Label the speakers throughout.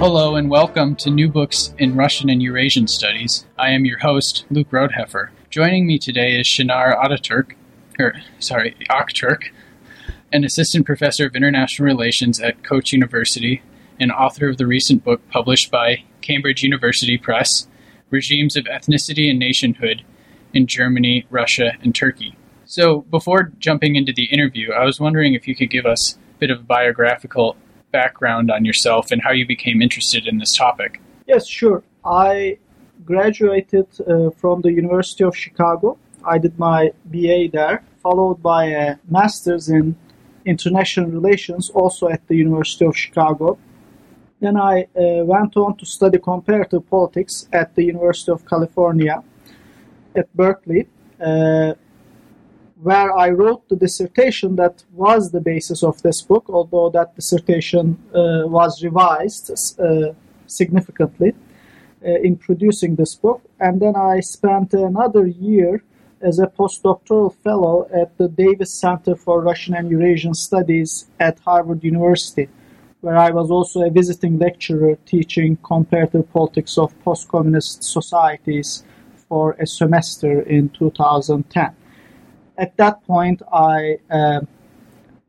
Speaker 1: Hello and welcome to New Books in Russian and Eurasian Studies. I am your host, Luke Rodeheffer. Joining me today is Şener Ataturk, or sorry, Akturk, an assistant professor of international relations at Koç University and author of the recent book published by Cambridge University Press, Regimes of Ethnicity and Nationhood in Germany, Russia, and Turkey. So, before jumping into the interview, I was wondering if you could give us a bit of biographical background on yourself and how you became interested in this topic.
Speaker 2: Yes, sure. I graduated uh, from the University of Chicago. I did my BA there, followed by a master's in international relations, also at the University of Chicago. Then I uh, went on to study comparative politics at the University of California at Berkeley. Uh, where I wrote the dissertation that was the basis of this book, although that dissertation uh, was revised uh, significantly uh, in producing this book. And then I spent another year as a postdoctoral fellow at the Davis Center for Russian and Eurasian Studies at Harvard University, where I was also a visiting lecturer teaching comparative politics of post communist societies for a semester in 2010 at that point, I uh,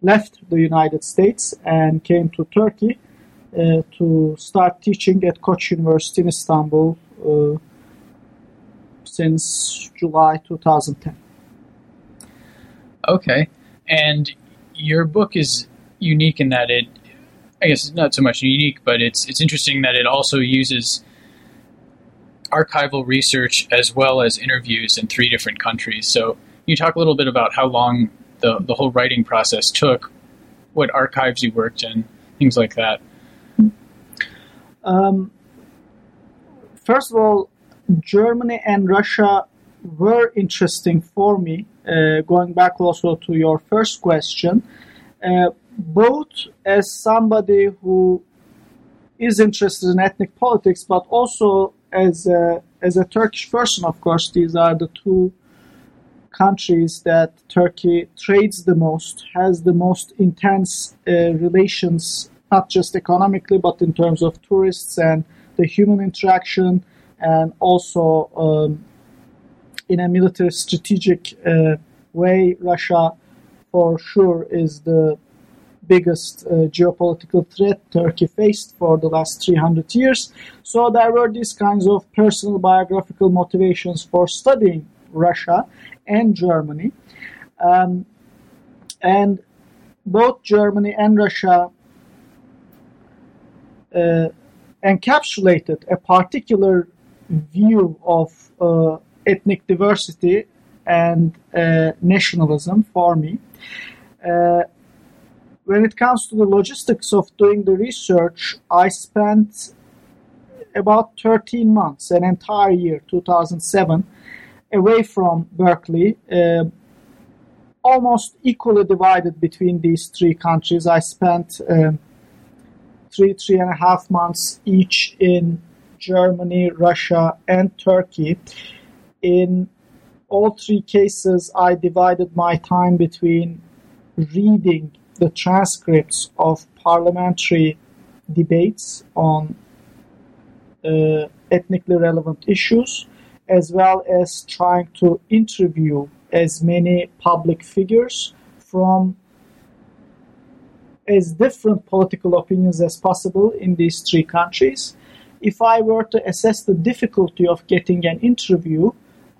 Speaker 2: left the United States and came to Turkey uh, to start teaching at Koç University in Istanbul uh, since July 2010.
Speaker 1: Okay, and your book is unique in that it, I guess, it's not so much unique, but it's it's interesting that it also uses archival research as well as interviews in three different countries. So you talk a little bit about how long the, the whole writing process took, what archives you worked in, things like that?
Speaker 2: Um, first of all, Germany and Russia were interesting for me. Uh, going back also to your first question, uh, both as somebody who is interested in ethnic politics, but also as a, as a Turkish person, of course, these are the two countries that Turkey trades the most, has the most intense uh, relations, not just economically, but in terms of tourists and the human interaction, and also um, in a military strategic uh, way, Russia for sure is the biggest uh, geopolitical threat Turkey faced for the last 300 years. So there were these kinds of personal biographical motivations for studying Russia and Germany. Um, and both Germany and Russia uh, encapsulated a particular view of uh, ethnic diversity and uh, nationalism for me. Uh, when it comes to the logistics of doing the research, I spent about 13 months, an entire year, 2007, away from Berkeley, uh, almost equally divided between these three countries. I spent uh, three, three and a half months each in Germany, Russia, and Turkey. In all three cases, I divided my time between reading the transcripts of parliamentary debates on uh, ethnically relevant issues as well as trying to interview as many public figures from as different political opinions as possible in these three countries. If I were to assess the difficulty of getting an interview,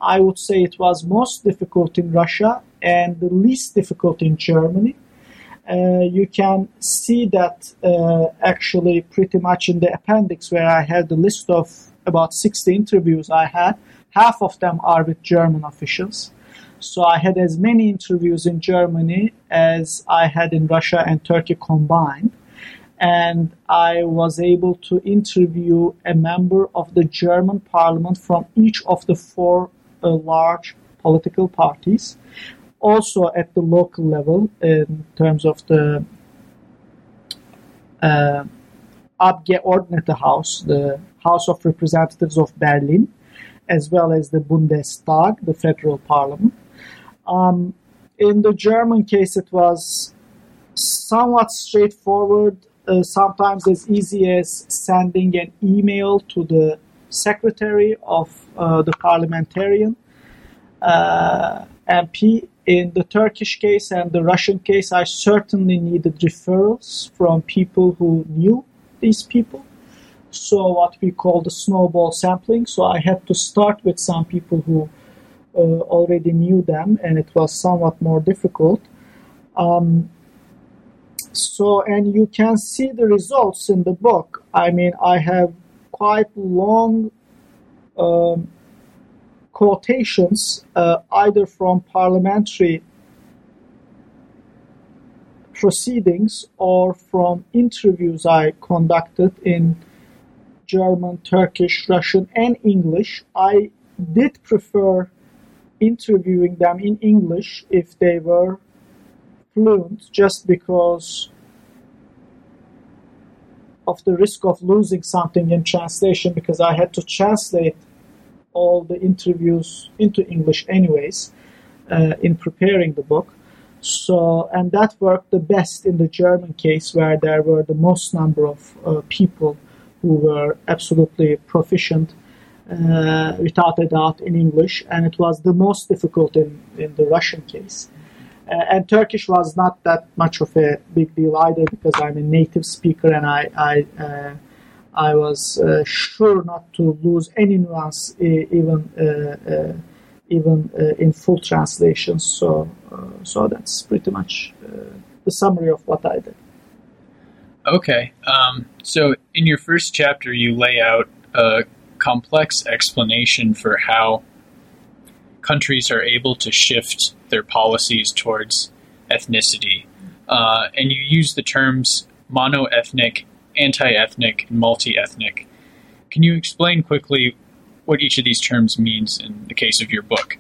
Speaker 2: I would say it was most difficult in Russia and the least difficult in Germany. Uh, you can see that uh, actually pretty much in the appendix where I had the list of about 60 interviews I had half of them are with German officials. So I had as many interviews in Germany as I had in Russia and Turkey combined. and I was able to interview a member of the German parliament from each of the four uh, large political parties. Also at the local level, in terms of the uh, Abgeordnetenhaus, the House of Representatives of Berlin, as well as the Bundestag, the federal parliament. Um, in the German case, it was somewhat straightforward, uh, sometimes as easy as sending an email to the secretary of uh, the parliamentarian uh, MP. In the Turkish case and the Russian case, I certainly needed referrals from people who knew these people. So, what we call the snowball sampling. So, I had to start with some people who uh, already knew them, and it was somewhat more difficult. Um, so, and you can see the results in the book. I mean, I have quite long um, quotations, uh, either from parliamentary proceedings or from interviews I conducted in German, Turkish, Russian, and English. I did prefer interviewing them in English if they were fluent, just because of the risk of losing something in translation, because I had to translate all the interviews into English anyways uh, in preparing the book. So, and that worked the best in the German case where there were the most number of uh, people who were absolutely proficient uh, without a doubt in English, and it was the most difficult in, in the Russian case. Uh, and Turkish was not that much of a big deal either because I'm a native speaker and I, I uh, I was uh, sure not to lose any nuance, even uh, uh, even in full translation. So, so that's pretty much the summary of what I did.
Speaker 1: Okay, um, so in your first chapter, you lay out a complex explanation for how countries are able to shift their policies towards ethnicity. Uh, and you use the terms monoethnic anti-ethnic, and multi-ethnic. Can you explain quickly what each of these terms means in the case of your book?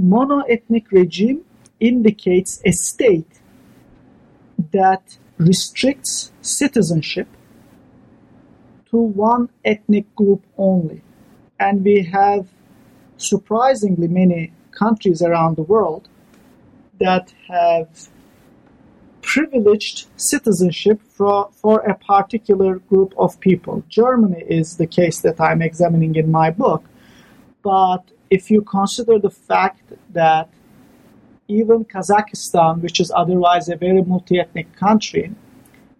Speaker 2: Monoethnic regime indicates a state that restricts citizenship to one ethnic group only. And we have surprisingly many countries around the world that have privileged citizenship for, for a particular group of people. Germany is the case that I'm examining in my book. But if you consider the fact that even Kazakhstan, which is otherwise a very multi ethnic country,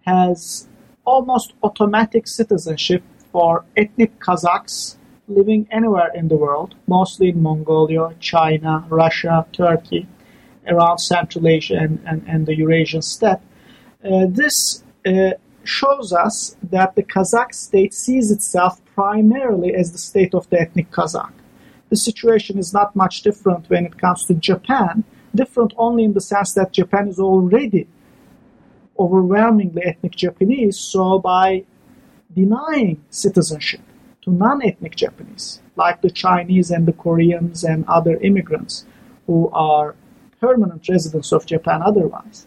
Speaker 2: has almost automatic citizenship for ethnic Kazakhs living anywhere in the world, mostly in Mongolia, China, Russia, Turkey, around Central Asia and, and, and the Eurasian steppe. Uh, this uh, shows us that the Kazakh state sees itself primarily as the state of the ethnic Kazakh. The situation is not much different when it comes to Japan, different only in the sense that Japan is already overwhelmingly ethnic Japanese, so by denying citizenship to non ethnic Japanese, like the Chinese and the Koreans and other immigrants who are permanent residents of Japan otherwise.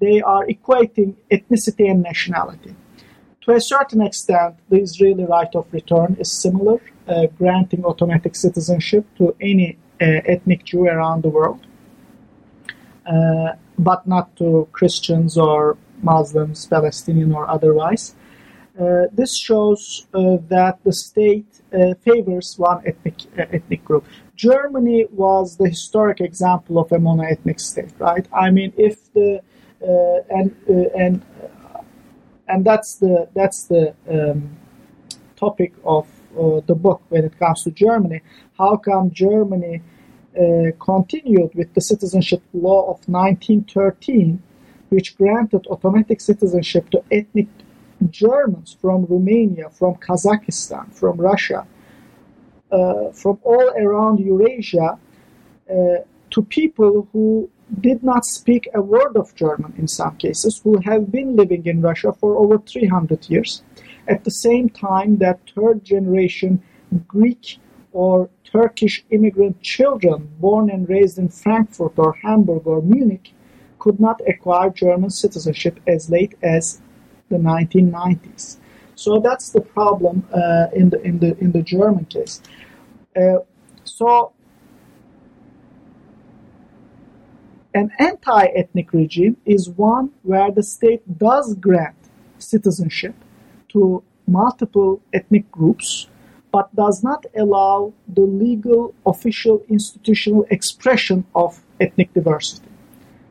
Speaker 2: They are equating ethnicity and nationality. To a certain extent, the Israeli right of return is similar, uh, granting automatic citizenship to any uh, ethnic Jew around the world, uh, but not to Christians or Muslims, Palestinian or otherwise. Uh, this shows uh, that the state uh, favors one ethnic ethnic group. Germany was the historic example of a monoethnic state, right? I mean, if the uh, and uh, and uh, and that's the that's the um, topic of uh, the book when it comes to Germany. How come Germany uh, continued with the citizenship law of 1913, which granted automatic citizenship to ethnic Germans from Romania, from Kazakhstan, from Russia? uh, from all around Eurasia uh, to people who did not speak a word of German in some cases, who have been living in Russia for over 300 years. At the same time, that third generation Greek or Turkish immigrant children born and raised in Frankfurt or Hamburg or Munich could not acquire German citizenship as late as the 1990s. So that's the problem uh, in the in the in the German case. Uh, so an anti-ethnic regime is one where the state does grant citizenship to multiple ethnic groups but does not allow the legal, official, institutional expression of ethnic diversity.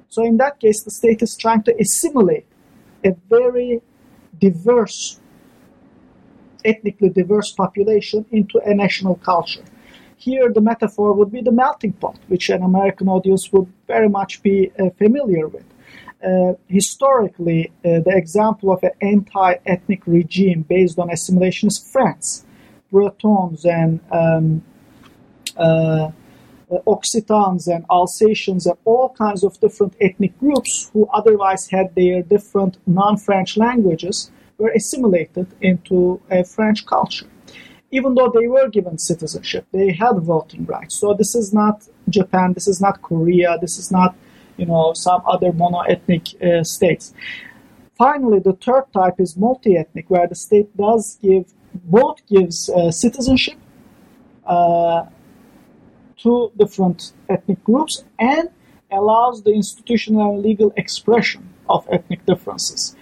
Speaker 2: So, in that case, the state is trying to assimilate a very diverse, ethnically diverse population into a national culture. Here, the metaphor would be the melting pot, which an American audience would very much be uh, familiar with. Uh, historically, uh, the example of an anti ethnic regime based on assimilation is France. Bretons and um, uh, Occitans and Alsatians and all kinds of different ethnic groups who otherwise had their different non-French languages were assimilated into a French culture. Even though they were given citizenship, they had voting rights. So this is not Japan, this is not Korea, this is not, you know, some other mono-ethnic uh, states. Finally, the third type is multi-ethnic, where the state does give both gives uh, citizenship uh, to different ethnic groups and allows the institutional and legal expression of ethnic differences.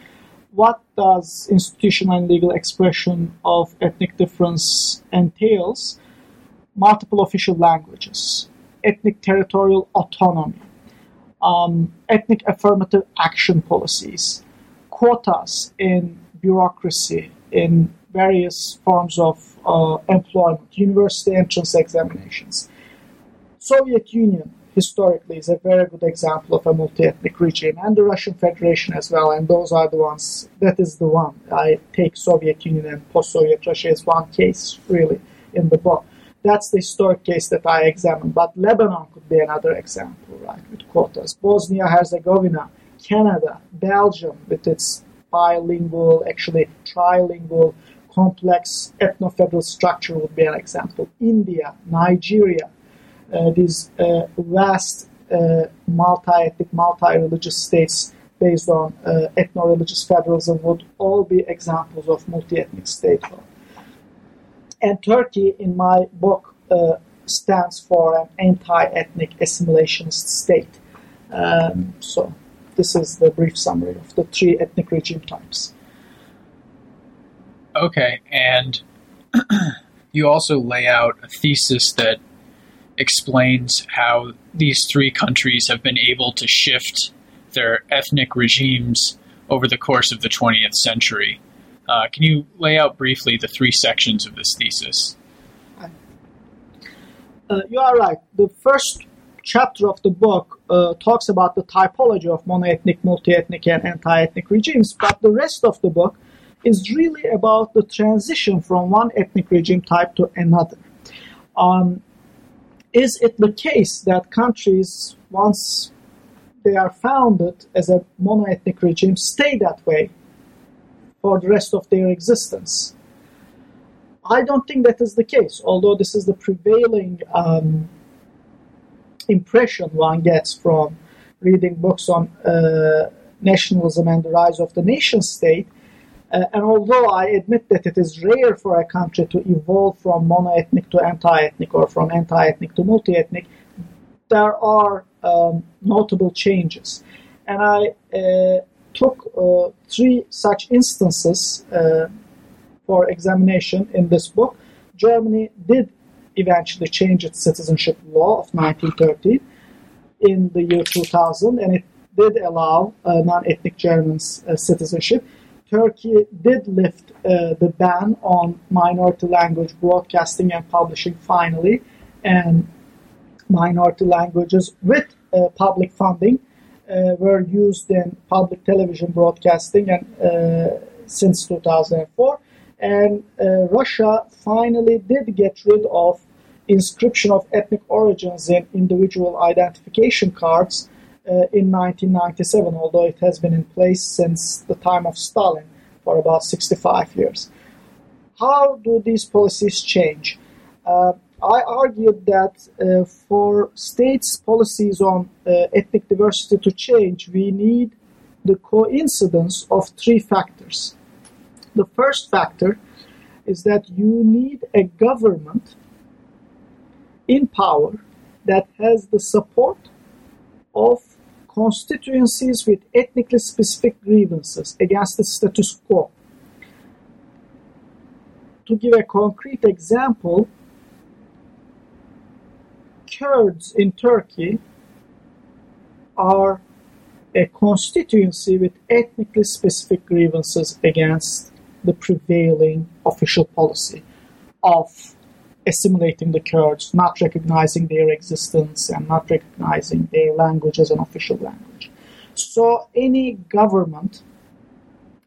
Speaker 2: What does institutional and legal expression of ethnic difference entails? Multiple official languages, ethnic territorial autonomy, um, ethnic affirmative action policies, quotas in bureaucracy, in various forms of uh, employment, university entrance examinations. Soviet Union historically is a very good example of a multi-ethnic regime, and the Russian Federation as well. And those are the ones. That is the one I take Soviet Union and post-Soviet Russia as one case really in the book. That's the historic case that I examine. But Lebanon could be another example, right, with quotas. Bosnia Herzegovina, Canada, Belgium with its bilingual, actually trilingual complex ethno-federal structure would be an example. India, Nigeria, uh, these uh, vast uh, multi-ethnic, multi-religious states based on uh, ethno-religious federalism would all be examples of multi-ethnic statehood. And Turkey, in my book, uh, stands for an anti-ethnic assimilationist state. Um, so this is the brief summary of the three ethnic regime types.
Speaker 1: Okay, and you also lay out a thesis that explains how these three countries have been able to shift their ethnic regimes over the course of the 20th century. Uh, can you lay out briefly the three sections of this thesis?
Speaker 2: Uh, you are right. The first chapter of the book uh, talks about the typology of monoethnic, multi-ethnic, and anti-ethnic regimes, but the rest of the book is really about the transition from one ethnic regime type to another. Um, is it the case that countries, once they are founded as a monoethnic regime, stay that way for the rest of their existence? I don't think that is the case, although this is the prevailing um, impression one gets from reading books on uh, nationalism and the rise of the nation state. Uh, and although I admit that it is rare for a country to evolve from monoethnic to anti-ethnic or from anti-ethnic to multi-ethnic, there are um, notable changes. And I uh, took uh, three such instances uh, for examination in this book. Germany did eventually change its citizenship law of 1930 in the year 2000, and it did allow uh, non-ethnic Germans uh, citizenship. Turkey did lift uh, the ban on minority language broadcasting and publishing finally, and minority languages with uh, public funding uh, were used in public television broadcasting and uh, since 2004. And uh, Russia finally did get rid of inscription of ethnic origins in individual identification cards uh, in 1997, although it has been in place since the time of Stalin for about 65 years. How do these policies change? Uh, I argued that uh, for states' policies on uh, ethnic diversity to change, we need the coincidence of three factors. The first factor is that you need a government in power that has the support of constituencies with ethnically specific grievances against the status quo. To give a concrete example, Kurds in Turkey are a constituency with ethnically specific grievances against the prevailing official policy of assimilating the Kurds, not recognizing their existence and not recognizing their language as an official language. So, any government,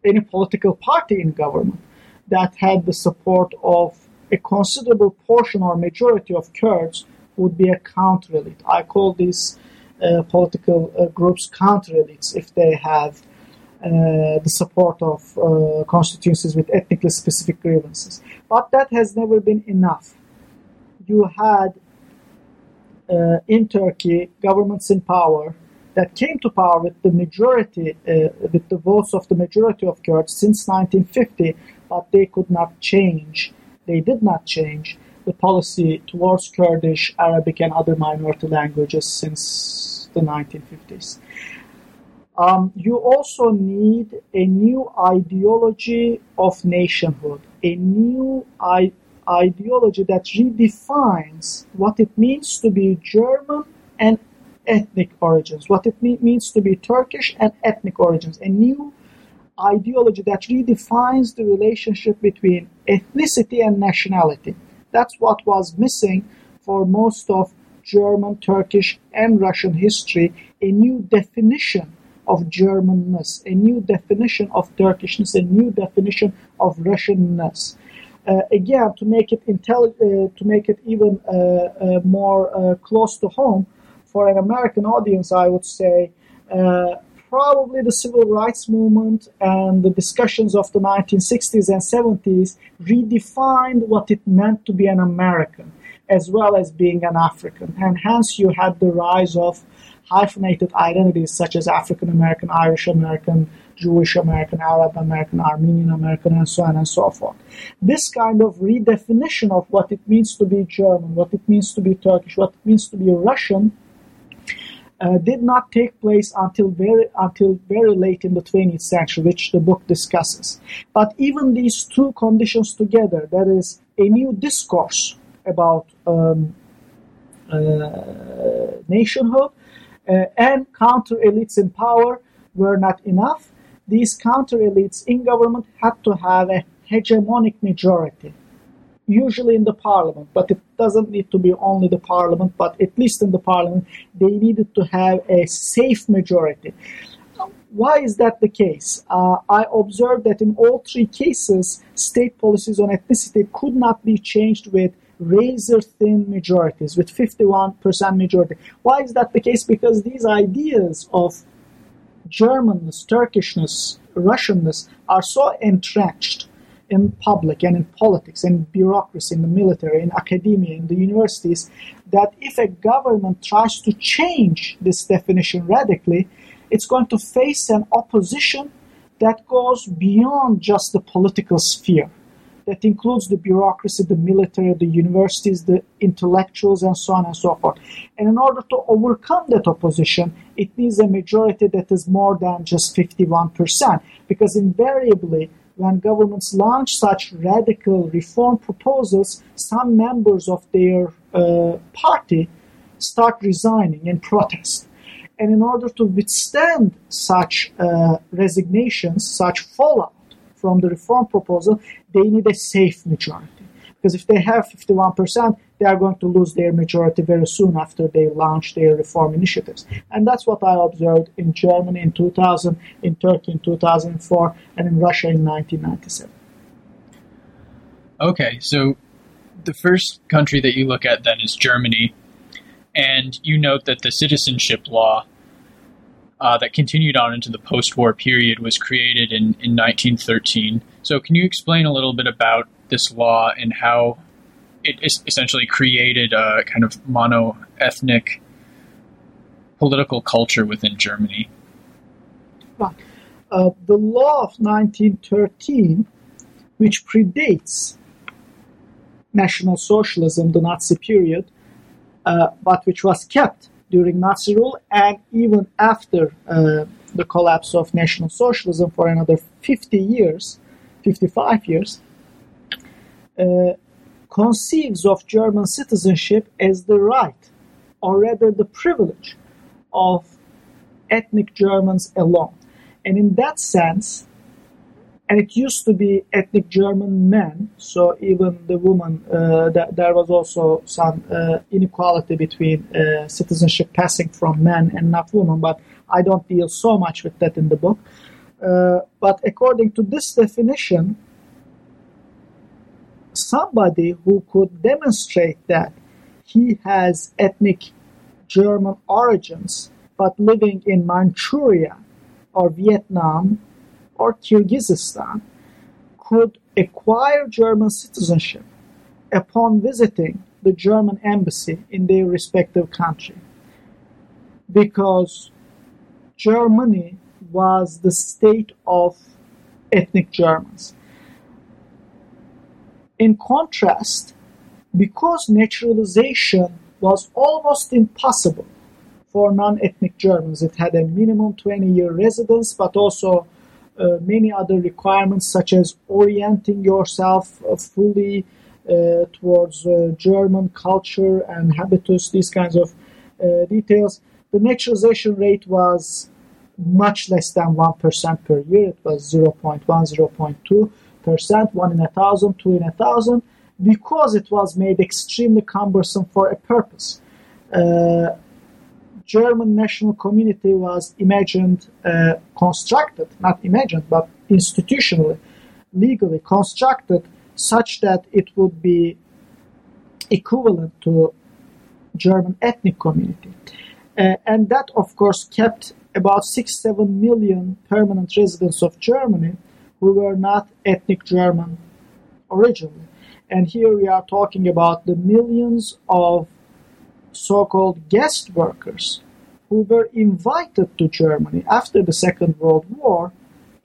Speaker 2: any political party in government that had the support of a considerable portion or majority of Kurds would be a counter elite. I call these uh, political uh, groups counter elites if they have uh, the support of uh, constituencies with ethnically specific grievances. But that has never been enough. You had uh, in Turkey governments in power that came to power with the majority, uh, with the votes of the majority of Kurds since 1950, but they could not change. They did not change the policy towards Kurdish, Arabic, and other minority languages since the 1950s. Um, you also need a new ideology of nationhood, a new I- ideology that redefines what it means to be German and ethnic origins, what it me- means to be Turkish and ethnic origins, a new ideology that redefines the relationship between ethnicity and nationality. That's what was missing for most of German, Turkish, and Russian history a new definition of Germanness, a new definition of Turkishness, a new definition of Russianness. Uh, again, to make it intelli- uh, to make it even uh, more close to home for an American audience, I would say probably the civil rights movement and the discussions of the 1960s and 70s redefined what it meant to be an American as well as being an African. And hence you had the rise of hyphenated identities such as African American, Irish American, Jewish American, Arab American, Armenian American, and so on and so forth. This kind of redefinition of what it means to be German, what it means to be Turkish, what it means to be Russian uh, did not take place until very until very late in the 20th century, which the book discusses. But even these two conditions together, that is a new discourse about um, uh, nationhood uh, and counter elites in power, were not enough. These counter elites in government had to have a hegemonic majority usually in the parliament, but it doesn't need to be only the parliament, but at least in the parliament, they needed to have a safe majority. Why is that the case? Uh, I observed that in all three cases, state policies on ethnicity could not be changed with razor thin majorities, with 51% majority. Why is that the case? Because these ideas of Germanness, Turkishness, Russianness are so entrenched in public and in politics in bureaucracy, in the military, in academia, in the universities, that if a government tries to change this definition radically, it's going to face an opposition that goes beyond just the political sphere. That includes the bureaucracy, the military, the universities, the intellectuals, and so on and so forth. And in order to overcome that opposition, it needs a majority that is more than just 51%, because invariably when governments launch such radical reform proposals, some members of their uh, party start resigning in protest. And in order to withstand such uh, resignations, such fallout from the reform proposal, they need a safe majority. Because if they have 51%, they are going to lose their majority very soon after they launch their reform initiatives. And that's what I observed in Germany in 2000, in Turkey in 2004, and in Russia in 1997.
Speaker 1: Okay, so the first country that you look at then is Germany, and you note that the citizenship law uh, that continued on into the post war period was created in, in 1913. So, can you explain a little bit about this law and how it essentially created a kind of mono ethnic political culture within Germany?
Speaker 2: Uh, the law of 1913, which predates National Socialism, the Nazi period, uh, but which was kept during Nazi rule and even after uh, the collapse of National Socialism for another 50 years, 55 years, uh, conceives of German citizenship as the right, or rather the privilege, of ethnic Germans alone. And in that sense, and it used to be ethnic German men, so even the woman, uh, th- there was also some uh, inequality between uh, citizenship passing from men and not women, but I don't deal so much with that in the book. Uh, but according to this definition, somebody who could demonstrate that he has ethnic German origins but living in Manchuria or Vietnam or Kyrgyzstan could acquire German citizenship upon visiting the German embassy in their respective country. Because Germany was the state of ethnic Germans. In contrast, because naturalization was almost impossible for non-ethnic Germans, it had a minimum 20-year residence, but also many other requirements such as orienting yourself uh, fully uh, towards uh, German culture and habitus, these kinds of uh, details. The naturalization rate was much less than 1% per year. It was 0.1, 0.2 percent, one in a thousand, two in a thousand, because it was made extremely cumbersome for a purpose. Uh, German national community was imagined, uh, constructed, not imagined, but institutionally, legally constructed such that it would be equivalent to German ethnic community. Uh, and that, of course, kept about 6 7 million permanent residents of Germany who were not ethnic German originally. And here we are talking about the millions of so called guest workers who were invited to Germany after the Second World War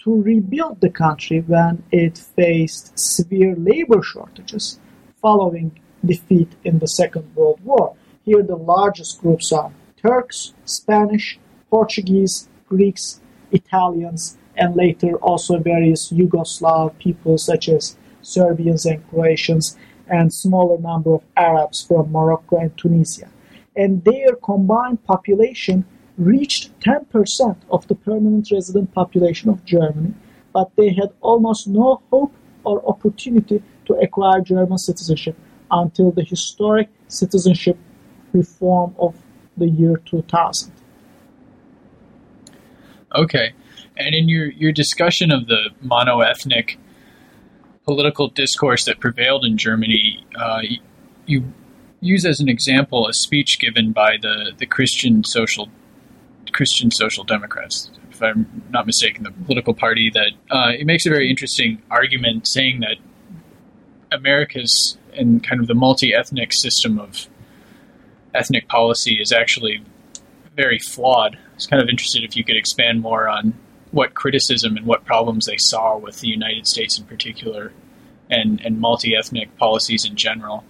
Speaker 2: to rebuild the country when it faced severe labor shortages following defeat in the Second World War. Here, the largest groups are Turks, Spanish, Portuguese, Greeks, Italians, and later also various Yugoslav people such as Serbians and Croatians, and smaller number of Arabs from Morocco and Tunisia. And their combined population reached 10% of the permanent resident population of Germany, but they had almost no hope or opportunity to acquire German citizenship until the historic citizenship reform of the year 2000.
Speaker 1: Okay. And in your, your discussion of the monoethnic political discourse that prevailed in Germany, uh, you, you use as an example a speech given by the, the Christian social Christian Social Democrats, if I'm not mistaken, the political party that uh, it makes a very interesting argument saying that America's and kind of the multi-ethnic system of ethnic policy is actually very flawed. I was kind of interested if you could expand more on what criticism and what problems they saw with the United States in particular and, and multi ethnic policies in general.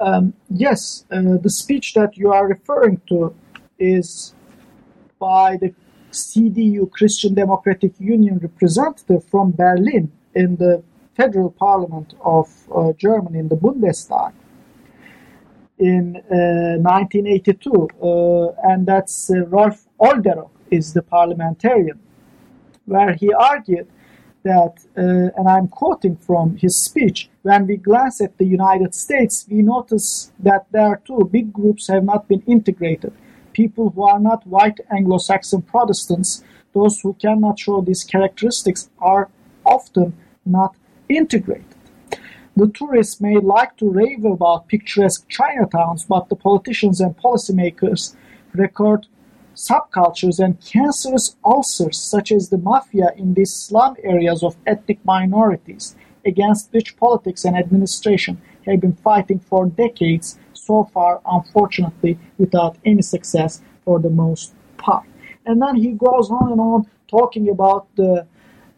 Speaker 2: Um, yes, uh, the speech that you are referring to is by the CDU, Christian Democratic Union representative from Berlin in the federal parliament of uh, Germany, in the Bundestag, in uh, 1982. Uh, and that's uh, Rolf Olderog is the parliamentarian, where he argued that, uh, and I'm quoting from his speech, when we glance at the United States, we notice that there too big groups have not been integrated. People who are not white Anglo Saxon Protestants, those who cannot show these characteristics, are often not integrated. The tourists may like to rave about picturesque Chinatowns, but the politicians and policymakers record subcultures and cancerous ulcers such as the mafia in these slum areas of ethnic minorities against which politics and administration have been fighting for decades, so far, unfortunately, without any success for the most part. And then he goes on and on talking about the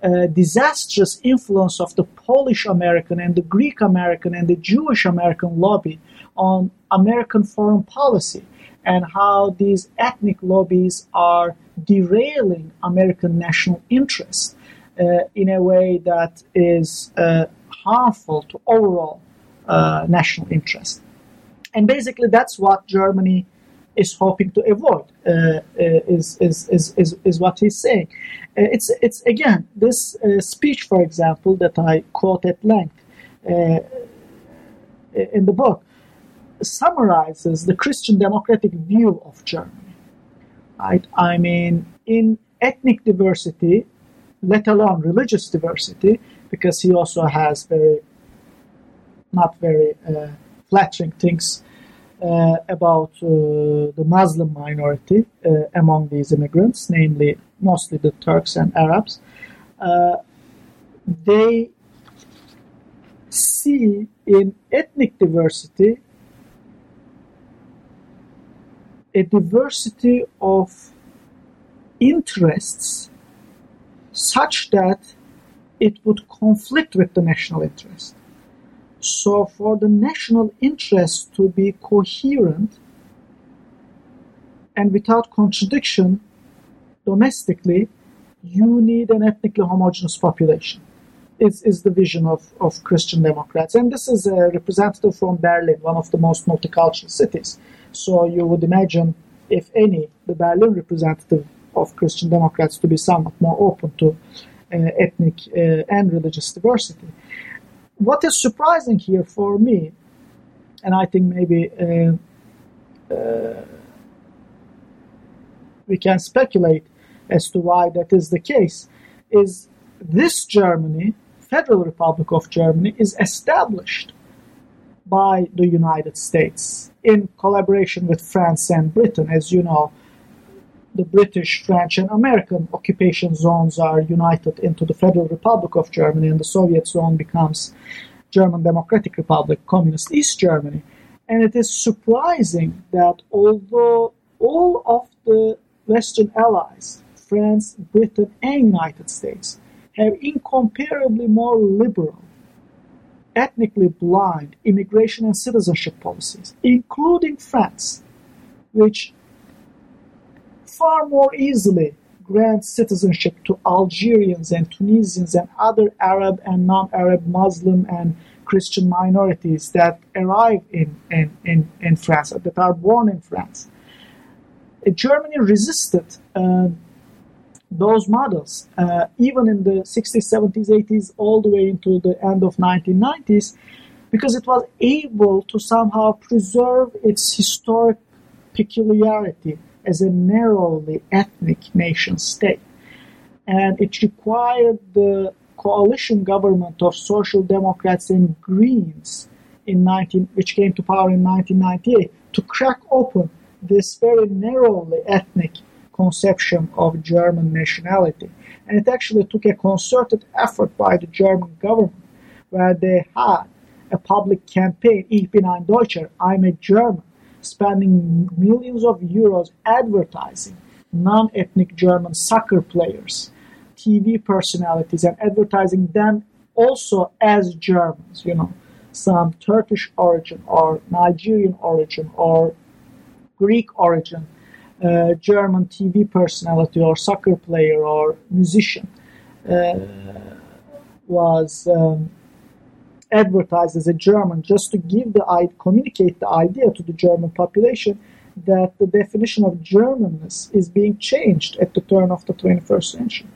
Speaker 2: uh, disastrous influence of the Polish American and the Greek American and the Jewish American lobby on American foreign policy and how these ethnic lobbies are derailing American national interest uh, in a way that is uh, harmful to overall uh, national interest. And basically, that's what Germany is hoping to avoid. Uh, uh, is, is, is, is, is what he's saying. Uh, it's it's again this speech, for example, that I quote at length in the book summarizes the Christian democratic view of Germany. Right? I mean, in ethnic diversity, let alone religious diversity, because he also has very, not very uh, flattering things uh, about uh, the Muslim minority uh, among these immigrants, namely mostly the Turks and Arabs. Uh, they see in ethnic diversity a diversity of interests such that it would conflict with the national interest. So, for the national interest to be coherent and without contradiction domestically, you need an ethnically homogeneous population. Is, is the vision of, of Christian Democrats. And this is a representative from Berlin, one of the most multicultural cities. So you would imagine, if any, the Berlin representative of Christian Democrats to be somewhat more open to uh, ethnic uh, and religious diversity. What is surprising here for me, and I think maybe uh, uh we can speculate as to why that is the case, is this Germany, Federal Republic of Germany, is established by the United States in collaboration with France and Britain. As you know, the British, French, and American occupation zones are united into the Federal Republic of Germany, and the Soviet zone becomes German Democratic Republic, Communist East Germany. And it is surprising that although all of the Western allies, France, Britain, and United States, have incomparably more liberal ethnically blind immigration and citizenship policies, including France, which far more easily grants citizenship to Algerians and Tunisians and other Arab and non Arab Muslim and Christian minorities that arrive in, in, in, in France, that are born in France. Germany resisted. Uh, those models, uh, even in the 60s, 70s, 80s, all the way into the end of 1990s, because it was able to somehow preserve its historic peculiarity as a narrowly ethnic nation state. And it required the coalition government of Social Democrats and Greens in 19, which came to power in 1998 to crack open this very narrowly ethnic conception of German nationality. And it actually took a concerted effort by the German government where they had a public campaign, Ich bin ein Deutscher, I'm a German, spending millions of euros advertising non-ethnic German soccer players, TV personalities, and advertising them also as Germans, you know, some Turkish origin or Nigerian origin or Greek origin uh, German TV personality or soccer player or musician uh, was um, advertised as a German just to give the communicate the idea to the German population that the definition of Germanness is being changed at the turn of the 21st century.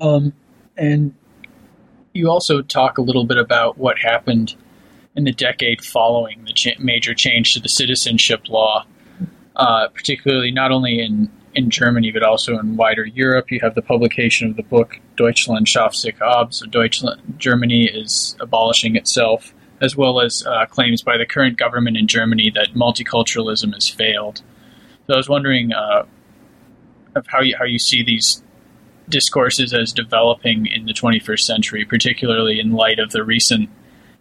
Speaker 1: Um, and you also talk a little bit about what happened in the decade following the major change to the citizenship law, uh, particularly not only in, in Germany but also in wider Europe. You have the publication of the book Deutschland schafft sich ab, so Deutschland, Germany is abolishing itself, as well as uh, claims by the current government in Germany that multiculturalism has failed. So I was wondering uh, of how you how you see these discourses as developing in the 21st century, particularly in light of the recent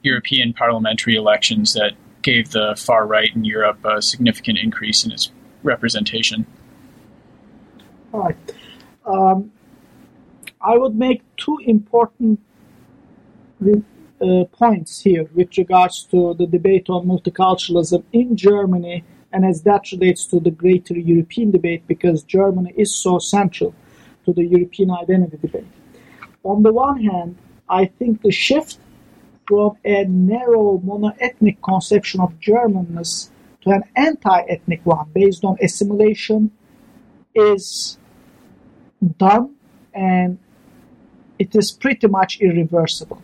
Speaker 1: European parliamentary elections that gave the far right in Europe a significant increase in its representation.
Speaker 2: All right. Um, I would make two important uh, points here with regards to the debate on multiculturalism in Germany and as that relates to the greater European debate because Germany is so central to the European identity debate. On the one hand, I think the shift from a narrow monoethnic conception of Germanness to an anti-ethnic one based on assimilation is done and it is pretty much irreversible.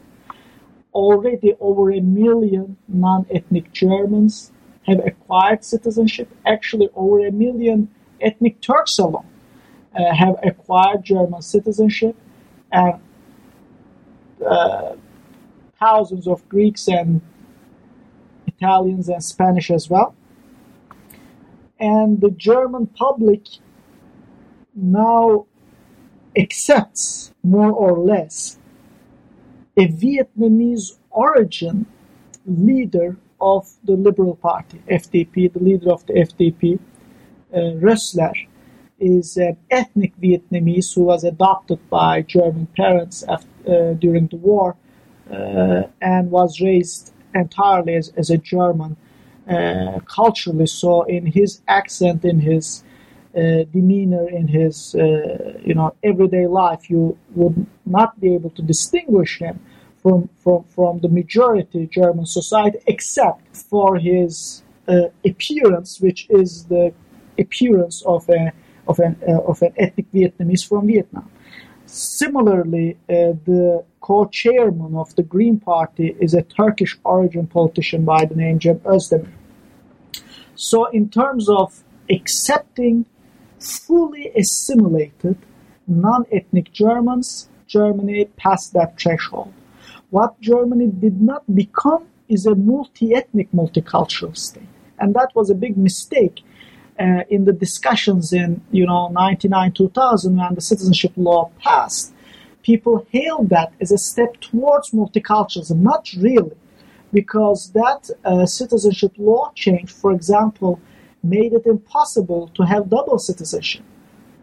Speaker 2: Already over a million non-ethnic Germans have acquired citizenship. Actually, over a million ethnic Turks alone uh, have acquired German citizenship, and uh, thousands of Greeks and Italians and Spanish as well. And the German public now accepts more or less a Vietnamese origin leader of the Liberal Party, FDP, the leader of the FDP, uh, Rösler, is an ethnic Vietnamese who was adopted by German parents after, uh, during the war and was raised entirely as, as a German uh, culturally. So, in his accent, in his uh, demeanor, in his uh, you know everyday life, you would not be able to distinguish him from from from the majority German society, except for his uh, appearance, which is the appearance of a of an uh, of an ethnic Vietnamese from Vietnam. Similarly, uh, the co-chairman of the Green Party is a Turkish origin politician by the name Cem Özdemir. So, in terms of accepting fully assimilated non-ethnic Germans, Germany passed that threshold. What Germany did not become is a multi-ethnic, multicultural state, and that was a big mistake uh, in the discussions in you know 99 2000 when the citizenship law passed people hailed that as a step towards multiculturalism not really because that uh, citizenship law change for example made it impossible to have double citizenship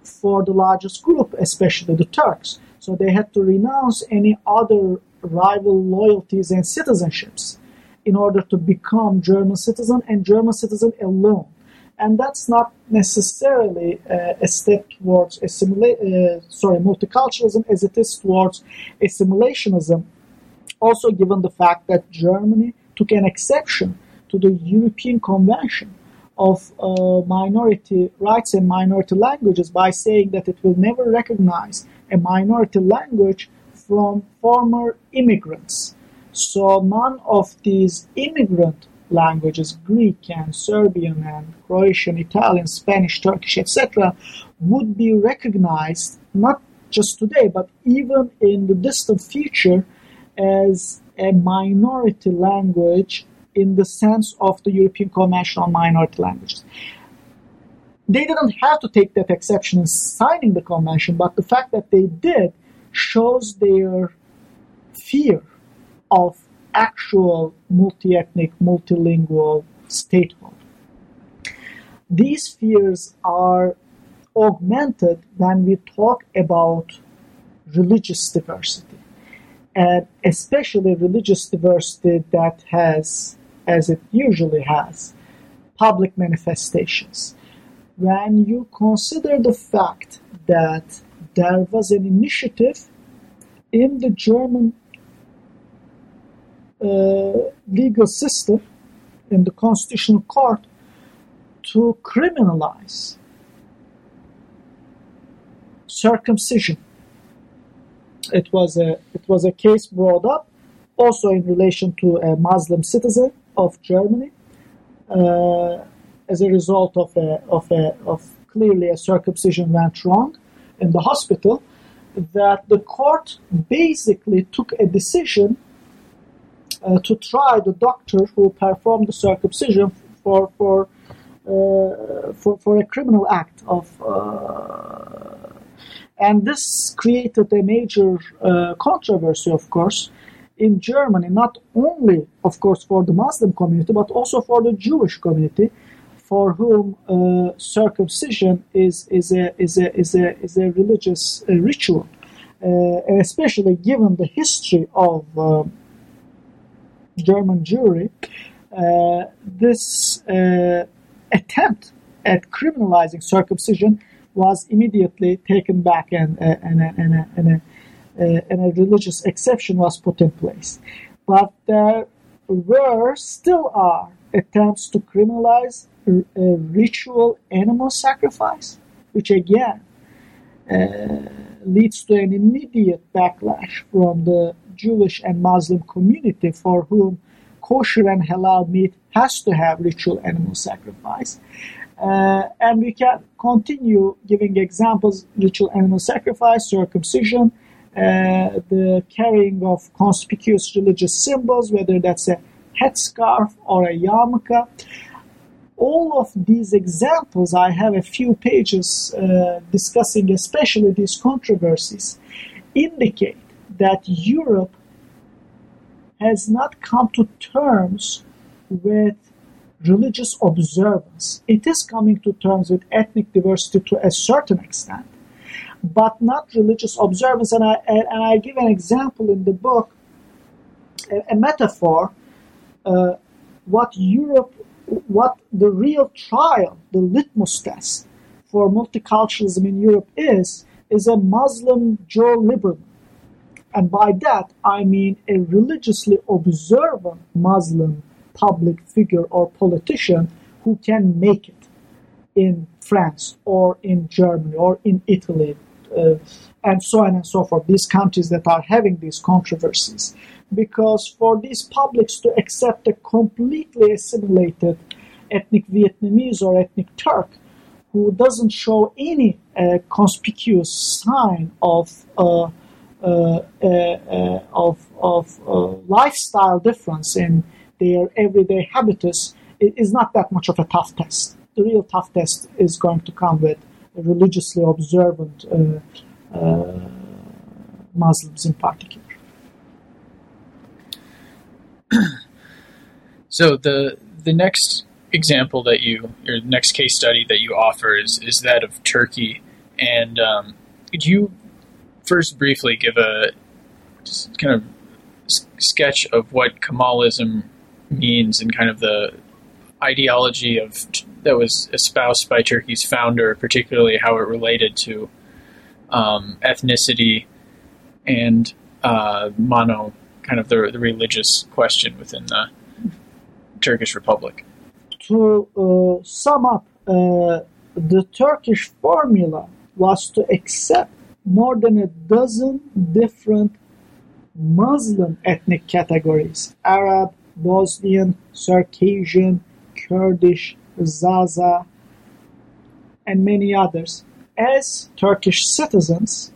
Speaker 2: for the largest group especially the turks. So they had to renounce any other rival loyalties and citizenships in order to become german citizen and german citizen alone and that's not necessarily uh, a step towards assimila- uh, sorry multiculturalism as it is towards assimilationism. Also, given the fact that Germany took an exception to the European Convention of uh, minority rights and minority languages by saying that it will never recognize a minority language from former immigrants. So none of these immigrant languages, Greek and Serbian and Croatian, Italian, Spanish, Turkish, etc., would be recognized not just today, but even in the distant future as a minority language in the sense of the European Convention on Minority Languages. They didn't have to take that exception in signing the convention, but the fact that they did shows their fear of actual multi-ethnic, multilingual statehood. These fears are augmented when we talk about religious diversity, and especially religious diversity that has, as it usually has, public manifestations. When you consider the fact that there was an initiative in the German legal system in the constitutional court to criminalize circumcision. It was a it was a case brought up also in relation to a Muslim citizen of Germany uh, as a result of a, of a of clearly a circumcision went wrong in the hospital that the court basically took a decision uh, to try the doctor who performed the circumcision for for uh, for, for a criminal act of uh, and this created a major uh, controversy of course in Germany not only of course for the Muslim community but also for the Jewish community for whom uh, circumcision is, is, a, is, a, is, a, is a religious uh, ritual and especially given the history of German Jewry uh, this uh, attempt at criminalizing circumcision was immediately taken back and, uh, and, and, and, and, and a religious exception was put in place. But there were, still are, attempts to criminalize ritual animal sacrifice, which again uh, leads to an immediate backlash from the Jewish and Muslim community for whom kosher and halal meat has to have ritual animal sacrifice. Uh, and we can continue giving examples ritual animal sacrifice, circumcision, uh, the carrying of conspicuous religious symbols, whether that's a headscarf or a yarmulke. All of these examples, I have a few pages uh, discussing especially these controversies, indicate that Europe has not come to terms with religious observance. It is coming to terms with ethnic diversity to a certain extent, but not religious observance. And I, and I give an example in the book, a, a metaphor, uh, what Europe, what the real trial, the litmus test for multiculturalism in Europe is, is a Muslim Joe Lieberman and by that, I mean a religiously observant Muslim public figure or politician who can make it in France or in Germany or in Italy uh, and so on and so forth, these countries that are having these controversies. Because for these publics to accept a completely assimilated ethnic Vietnamese or ethnic Turk who doesn't show any uh, conspicuous sign of uh, Uh, uh, uh, of, of lifestyle difference in their everyday habitus is not that much of a tough test. The real tough test is going to come with religiously observant Muslims in particular.
Speaker 1: so the the next example that you your next case study that you offer is is that of Turkey, and um, you first briefly give a kind of sketch of what Kemalism means and kind of the ideology of that was espoused by Turkey's founder, particularly how it related to um, ethnicity and uh, mono, kind of the, the religious question within the Turkish Republic.
Speaker 2: To uh, sum up, uh, the Turkish formula was to accept more than a dozen different Muslim ethnic categories. Arab, Bosnian, Circassian, Kurdish, Zaza, and many others. As Turkish citizens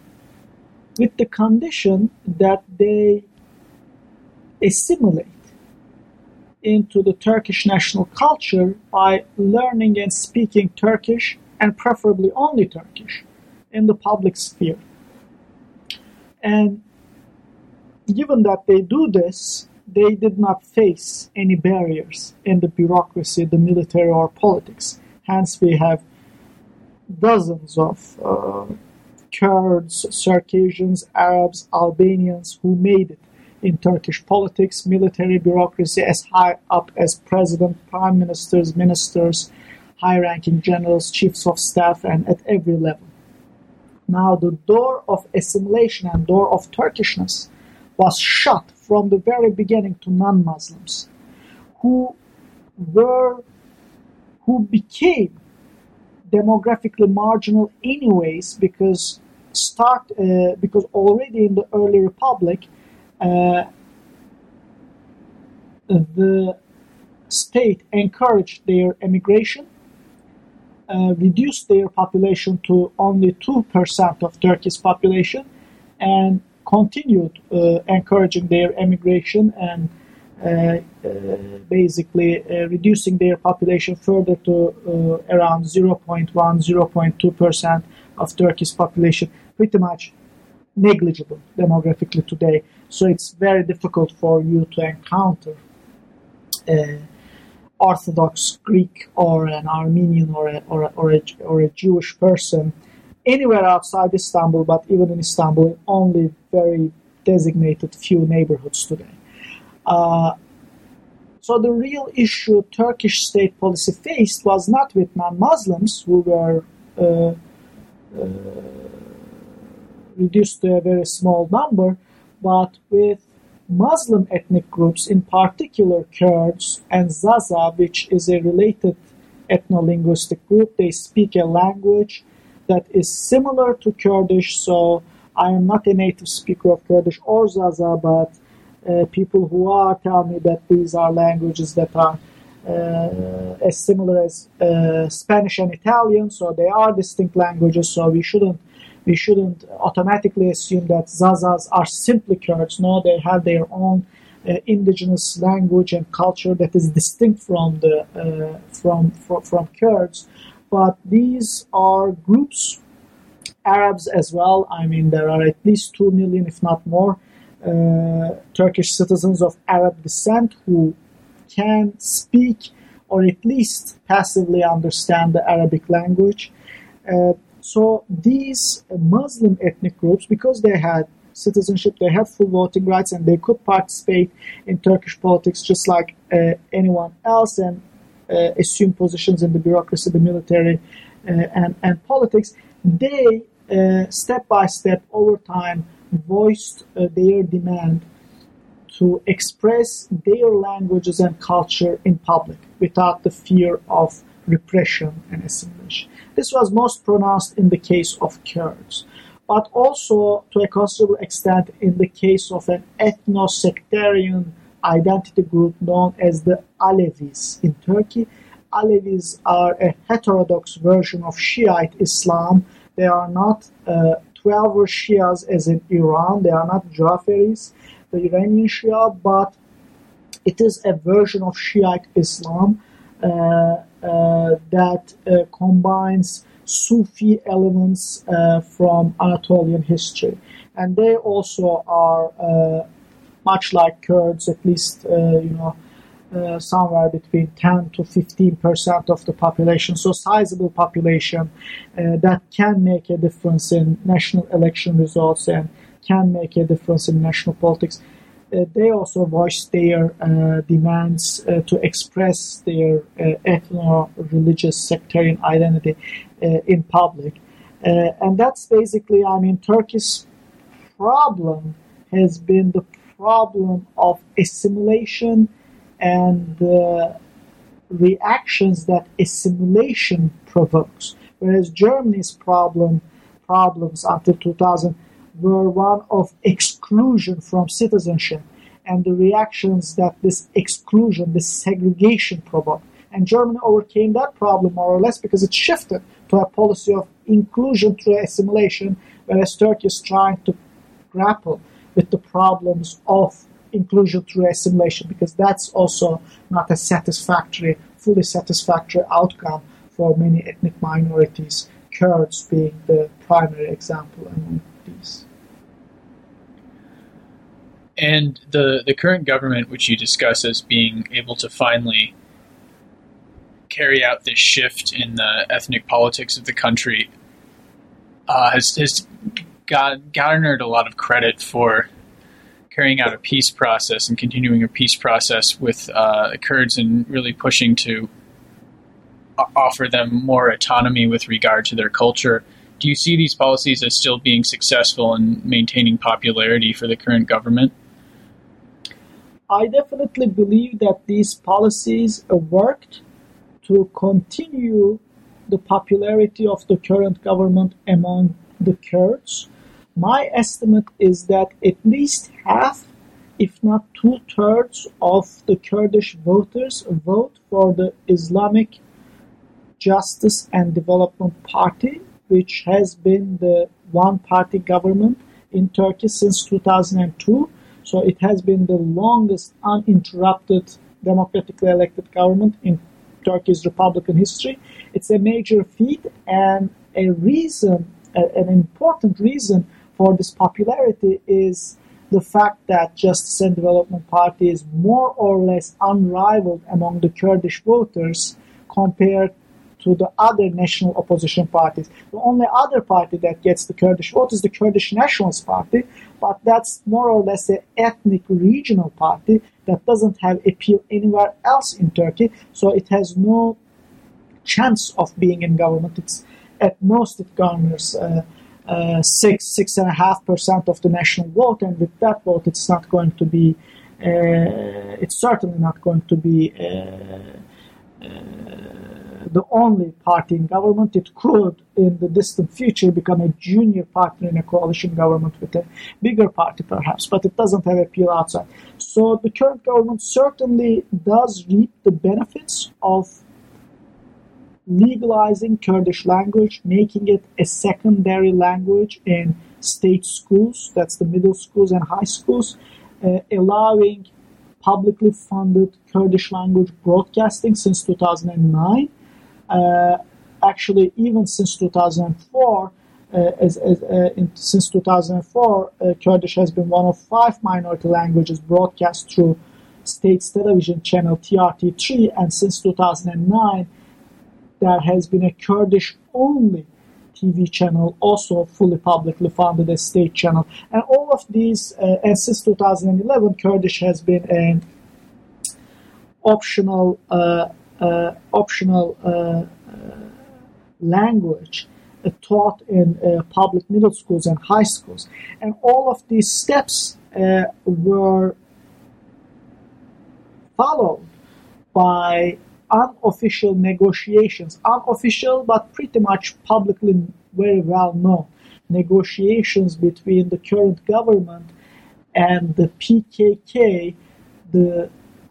Speaker 2: with the condition that they assimilate into the Turkish national culture by learning and speaking Turkish and preferably only Turkish in the public sphere. And given that they do this, they did not face any barriers in the bureaucracy, the military, or politics. Hence, we have dozens of uh, Kurds, Circassians, Arabs, Albanians who made it in Turkish politics, military bureaucracy, as high up as president, prime ministers, ministers, high ranking generals, chiefs of staff, and at every level. Now the door of assimilation and door of Turkishness was shut from the very beginning to non-Muslims who were who became demographically marginal anyways because start uh, because already in the early republic uh, the state encouraged their emigration uh, reduced their population to only 2% of Turkey's population and continued uh, encouraging their emigration and uh, uh, basically uh, reducing their population further to around 0.1, 0.2 percent of Turkey's population, pretty much negligible demographically today. So it's very difficult for you to encounter an Orthodox Greek or an Armenian or a, or a, or a, or a Jewish person anywhere outside Istanbul, but even in Istanbul, only very designated few neighborhoods today. Uh, so the real issue Turkish state policy faced was not with non-Muslims who were uh, uh, reduced to a very small number, but with Muslim ethnic groups, in particular Kurds and Zaza, which is a related ethno-linguistic group. They speak a language that is similar to Kurdish, so I am not a native speaker of Kurdish or Zaza, but uh, people who are tell me that these are languages that are uh, as similar as uh, Spanish and Italian, so they are distinct languages. So we shouldn't we shouldn't automatically assume that Zazas are simply Kurds. No, they have their own uh, indigenous language and culture that is distinct from the uh, from, from from Kurds. But these are groups, Arabs as well. I mean, there are at least two million, if not more, uh, Turkish citizens of Arab descent who can speak or at least passively understand the Arabic language. Uh, so these Muslim ethnic groups, because they had citizenship, they had full voting rights, and they could participate in Turkish politics just like uh, anyone else and uh, assume positions in the bureaucracy, the military, uh, and, and politics, they uh, step by step over time voiced uh, their demand to express their languages and culture in public without the fear of repression and assimilation. This was most pronounced in the case of Kurds, but also to a considerable extent in the case of an ethno-sectarian identity group known as the Alevis in Turkey. Alevis are a heterodox version of Shiite Islam. They are not uh, Twelver Shias as in Iran. They are not Jafaris the Iranian Shia, but it is a version of Shiite Islam uh, that uh, combines Sufi elements uh, from Anatolian history. And they also are uh, much like Kurds, at least, you know, uh, somewhere between 10 to 15 percent of the population, so sizable population uh, that can make a difference in national election results and can make a difference in national politics. Uh, they also voice their uh, demands uh, to express their ethno-religious sectarian identity in public. And that's basically, I mean, Turkey's problem has been the problem of assimilation and the reactions that assimilation provokes. Whereas Germany's problem problems after 2000 were one of exclusion from citizenship and the reactions that this exclusion, this segregation provoked. And Germany overcame that problem more or less because it shifted to a policy of inclusion through assimilation, whereas Turkey is trying to grapple with the problems of inclusion through assimilation because that's also not a satisfactory, fully satisfactory outcome for many ethnic minorities, Kurds being the primary example among these.
Speaker 1: And the, the current government, which you discuss as being able to finally carry out this shift in the ethnic politics of the country, uh, has, has got, garnered a lot of credit for carrying out a peace process and continuing a peace process with uh, the Kurds and really pushing to offer them more autonomy with regard to their culture. Do you see these policies as still being successful in maintaining popularity for the current government?
Speaker 2: I definitely believe that these policies worked to continue the popularity of the current government among the Kurds. My estimate is that at least half, if not two thirds, of the Kurdish voters vote for the Islamic Justice and Development Party, which has been the one party government in Turkey since 2002 So it has been the longest uninterrupted democratically elected government in Turkey's Republican history. It's a major feat and a reason, an important reason for this popularity is the fact that Justice and Development Party is more or less unrivaled among the Kurdish voters compared to the other national opposition parties. The only other party that gets the Kurdish vote is the Kurdish Nationalist Party, but that's more or less an ethnic regional party that doesn't have appeal anywhere else in Turkey, so it has no chance of being in government. It's at most it garners uh, uh, six six and a half percent of the national vote, and with that vote, it's not going to be. Uh, it's certainly not going to be uh, uh, the only party in government. It could, in the distant future, become a junior partner in a coalition government with a bigger party, perhaps, but it doesn't have appeal outside. So the current government certainly does reap the benefits of legalizing Kurdish language, making it a secondary language in state schools, that's the middle schools and high schools, uh, allowing publicly funded Kurdish language broadcasting since 2009. Uh, actually, even since 2004, uh, as, as, uh, in, since 2004, uh, Kurdish has been one of five minority languages broadcast through state's television channel TRT3, and since 2009, there has been a Kurdish only TV channel, also fully publicly funded a state channel. And all of these, uh, and since 2011, Kurdish has been an optional, uh, optional uh, uh, language uh, taught in public middle schools and high schools. And all of these steps were followed by unofficial negotiations, unofficial but pretty much publicly very well known negotiations between the current government and the PKK, the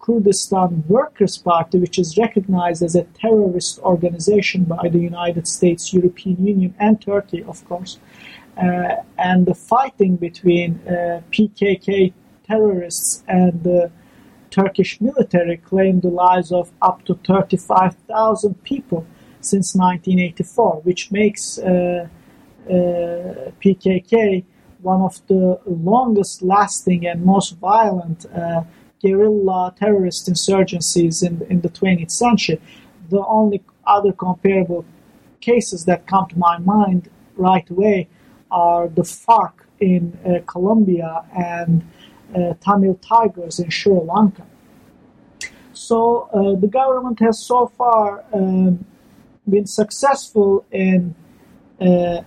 Speaker 2: Kurdistan Workers' Party, which is recognized as a terrorist organization by the United States, European Union, and Turkey, of course. Uh, and the fighting between uh, PKK terrorists and the Turkish military claimed the lives of up to 35,000 people since 1984, which makes uh, uh, PKK one of the longest lasting and most violent uh, guerrilla terrorist insurgencies in, in the 20th century. The only other comparable cases that come to my mind right away are the FARC in uh, Colombia and uh, Tamil Tigers in Sri Lanka. So uh, the government has so far um, been successful in uh,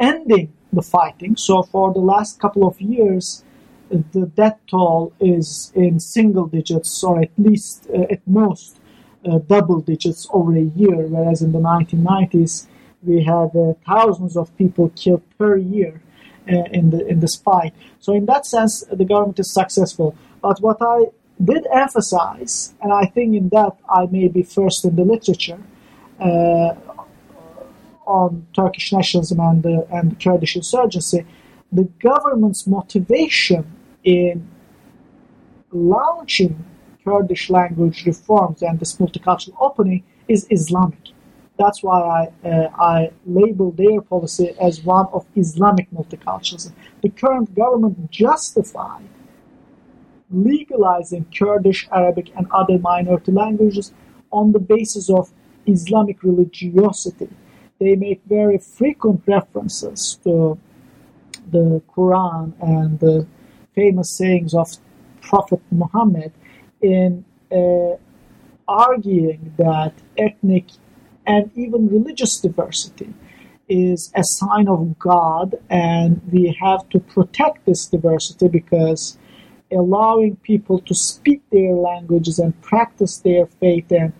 Speaker 2: ending the fighting. So for the last couple of years, the death toll is in single digits, or at least uh, at most uh, double digits over a year, whereas in the 1990s we had uh, thousands of people killed per year uh, in the in this fight. So in that sense, the government is successful. But what I did emphasize, and I think in that I may be first in the literature uh, on Turkish nationalism and the, and the Kurdish insurgency, the government's motivation in launching Kurdish language reforms and this multicultural opening is Islamic. That's why I, uh, I label their policy as one of Islamic multiculturalism. The current government justified legalizing Kurdish, Arabic, and other minority languages on the basis of Islamic religiosity. They make very frequent references to the Quran and the famous sayings of Prophet Muhammad in uh, arguing that ethnic and even religious diversity is a sign of God, and we have to protect this diversity because allowing people to speak their languages and practice their faith and,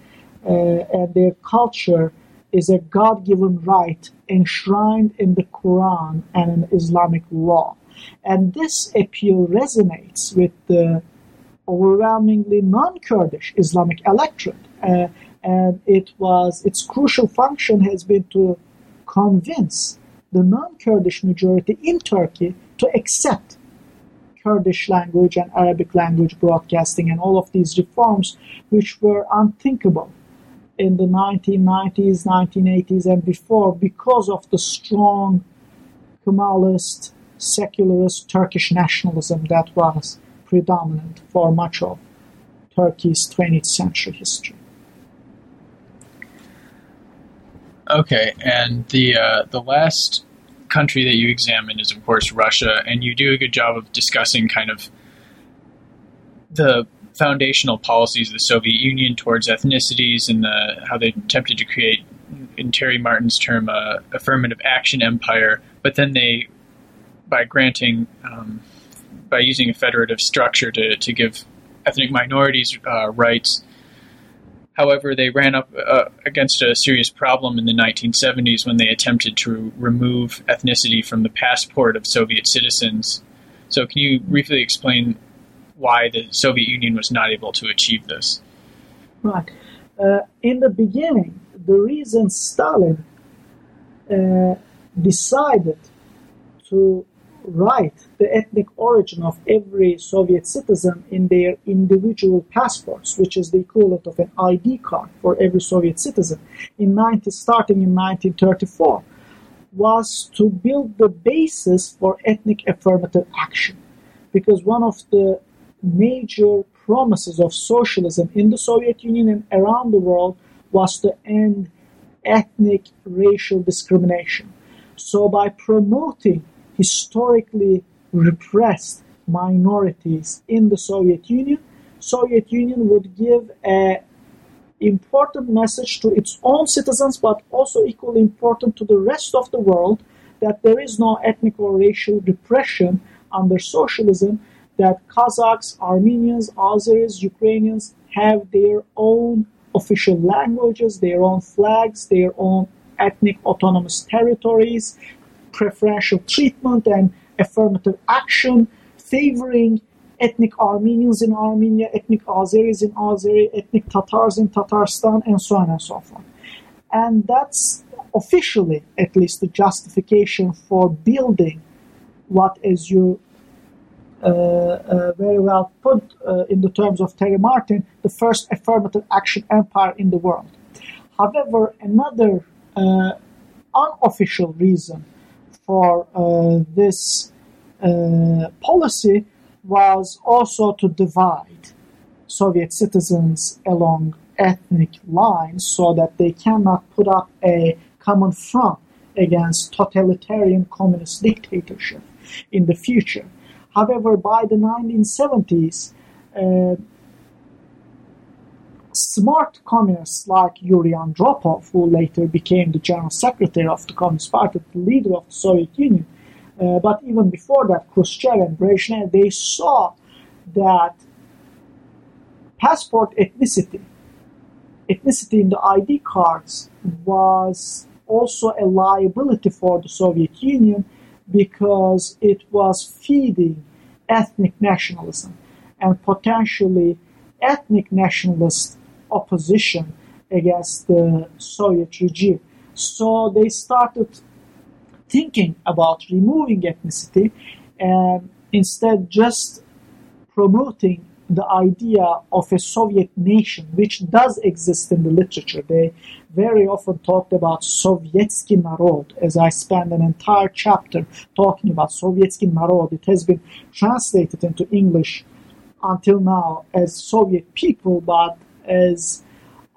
Speaker 2: uh, and their culture is a God given right enshrined in the Quran and in Islamic law. And this appeal resonates with the overwhelmingly non Kurdish Islamic electorate. Uh, and it was its crucial function has been to convince the non Kurdish majority in Turkey to accept Kurdish language and Arabic language broadcasting and all of these reforms, which were unthinkable in the 1990s, 1980s, and before because of the strong Kemalist, secularist Turkish nationalism that was predominant for much of Turkey's 20th century history.
Speaker 1: Okay, and the uh, the last country that you examine is, of course, Russia, and you do a good job of discussing kind of the foundational policies of the Soviet Union towards ethnicities and the, how they attempted to create, in Terry Martin's term, a affirmative action empire. But then they, by granting, um, by using a federative structure to, to give ethnic minorities uh, rights, However, they ran up uh, against a serious problem in the 1970s when they attempted to remove ethnicity from the passport of Soviet citizens. So, can you briefly explain why the Soviet Union was not able to achieve this?
Speaker 2: Right. Uh, in the beginning, the reason Stalin uh, decided to write the ethnic origin of every Soviet citizen in their individual passports, which is the equivalent of an ID card for every Soviet citizen, in 19, starting in 1934, was to build the basis for ethnic affirmative action. Because one of the major promises of socialism in the Soviet Union and around the world was to end ethnic racial discrimination. So, by promoting historically repressed minorities in the Soviet Union, Soviet Union would give a important message to its own citizens, but also equally important to the rest of the world that there is no ethnic or racial repression under socialism, that Kazakhs, Armenians, Azeris, Ukrainians have their own official languages, their own flags, their own ethnic autonomous territories, preferential treatment and affirmative action favoring ethnic Armenians in Armenia, ethnic Azeris in Azeri, ethnic Tatars in Tatarstan, and so on and so forth. And that's officially, at least, the justification for building what, as you uh, uh, very well put uh, in the terms of Terry Martin, the first affirmative action empire in the world. However, another uh, unofficial reason for uh, this uh, policy was also to divide Soviet citizens along ethnic lines so that they cannot put up a common front against totalitarian communist dictatorship in the future. However, by the 1970s, uh, smart communists like Yuri Andropov, who later became the general secretary of the Communist Party, the leader of the Soviet Union, uh, but even before that, Khrushchev and Brezhnev, they saw that passport ethnicity, ethnicity in the ID cards, was also a liability for the Soviet Union because it was feeding ethnic nationalism and potentially ethnic nationalist opposition against the Soviet regime. So they started thinking about removing ethnicity and instead just promoting the idea of a Soviet nation, which does exist in the literature. They very often talked about Sovietsky Narod, as I spent an entire chapter talking about Sovietsky Narod. It has been translated into English until now as Soviet people, but as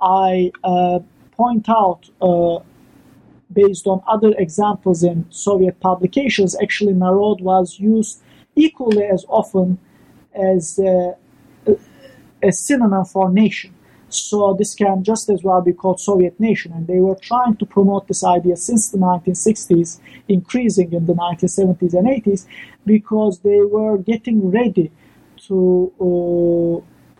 Speaker 2: I uh, point out uh, based on other examples in Soviet publications, actually Narod was used equally as often as a, a synonym for nation. So this can just as well be called Soviet nation. And they were trying to promote this idea since the 1960s, increasing in the 1970s and 80s, because they were getting ready to uh,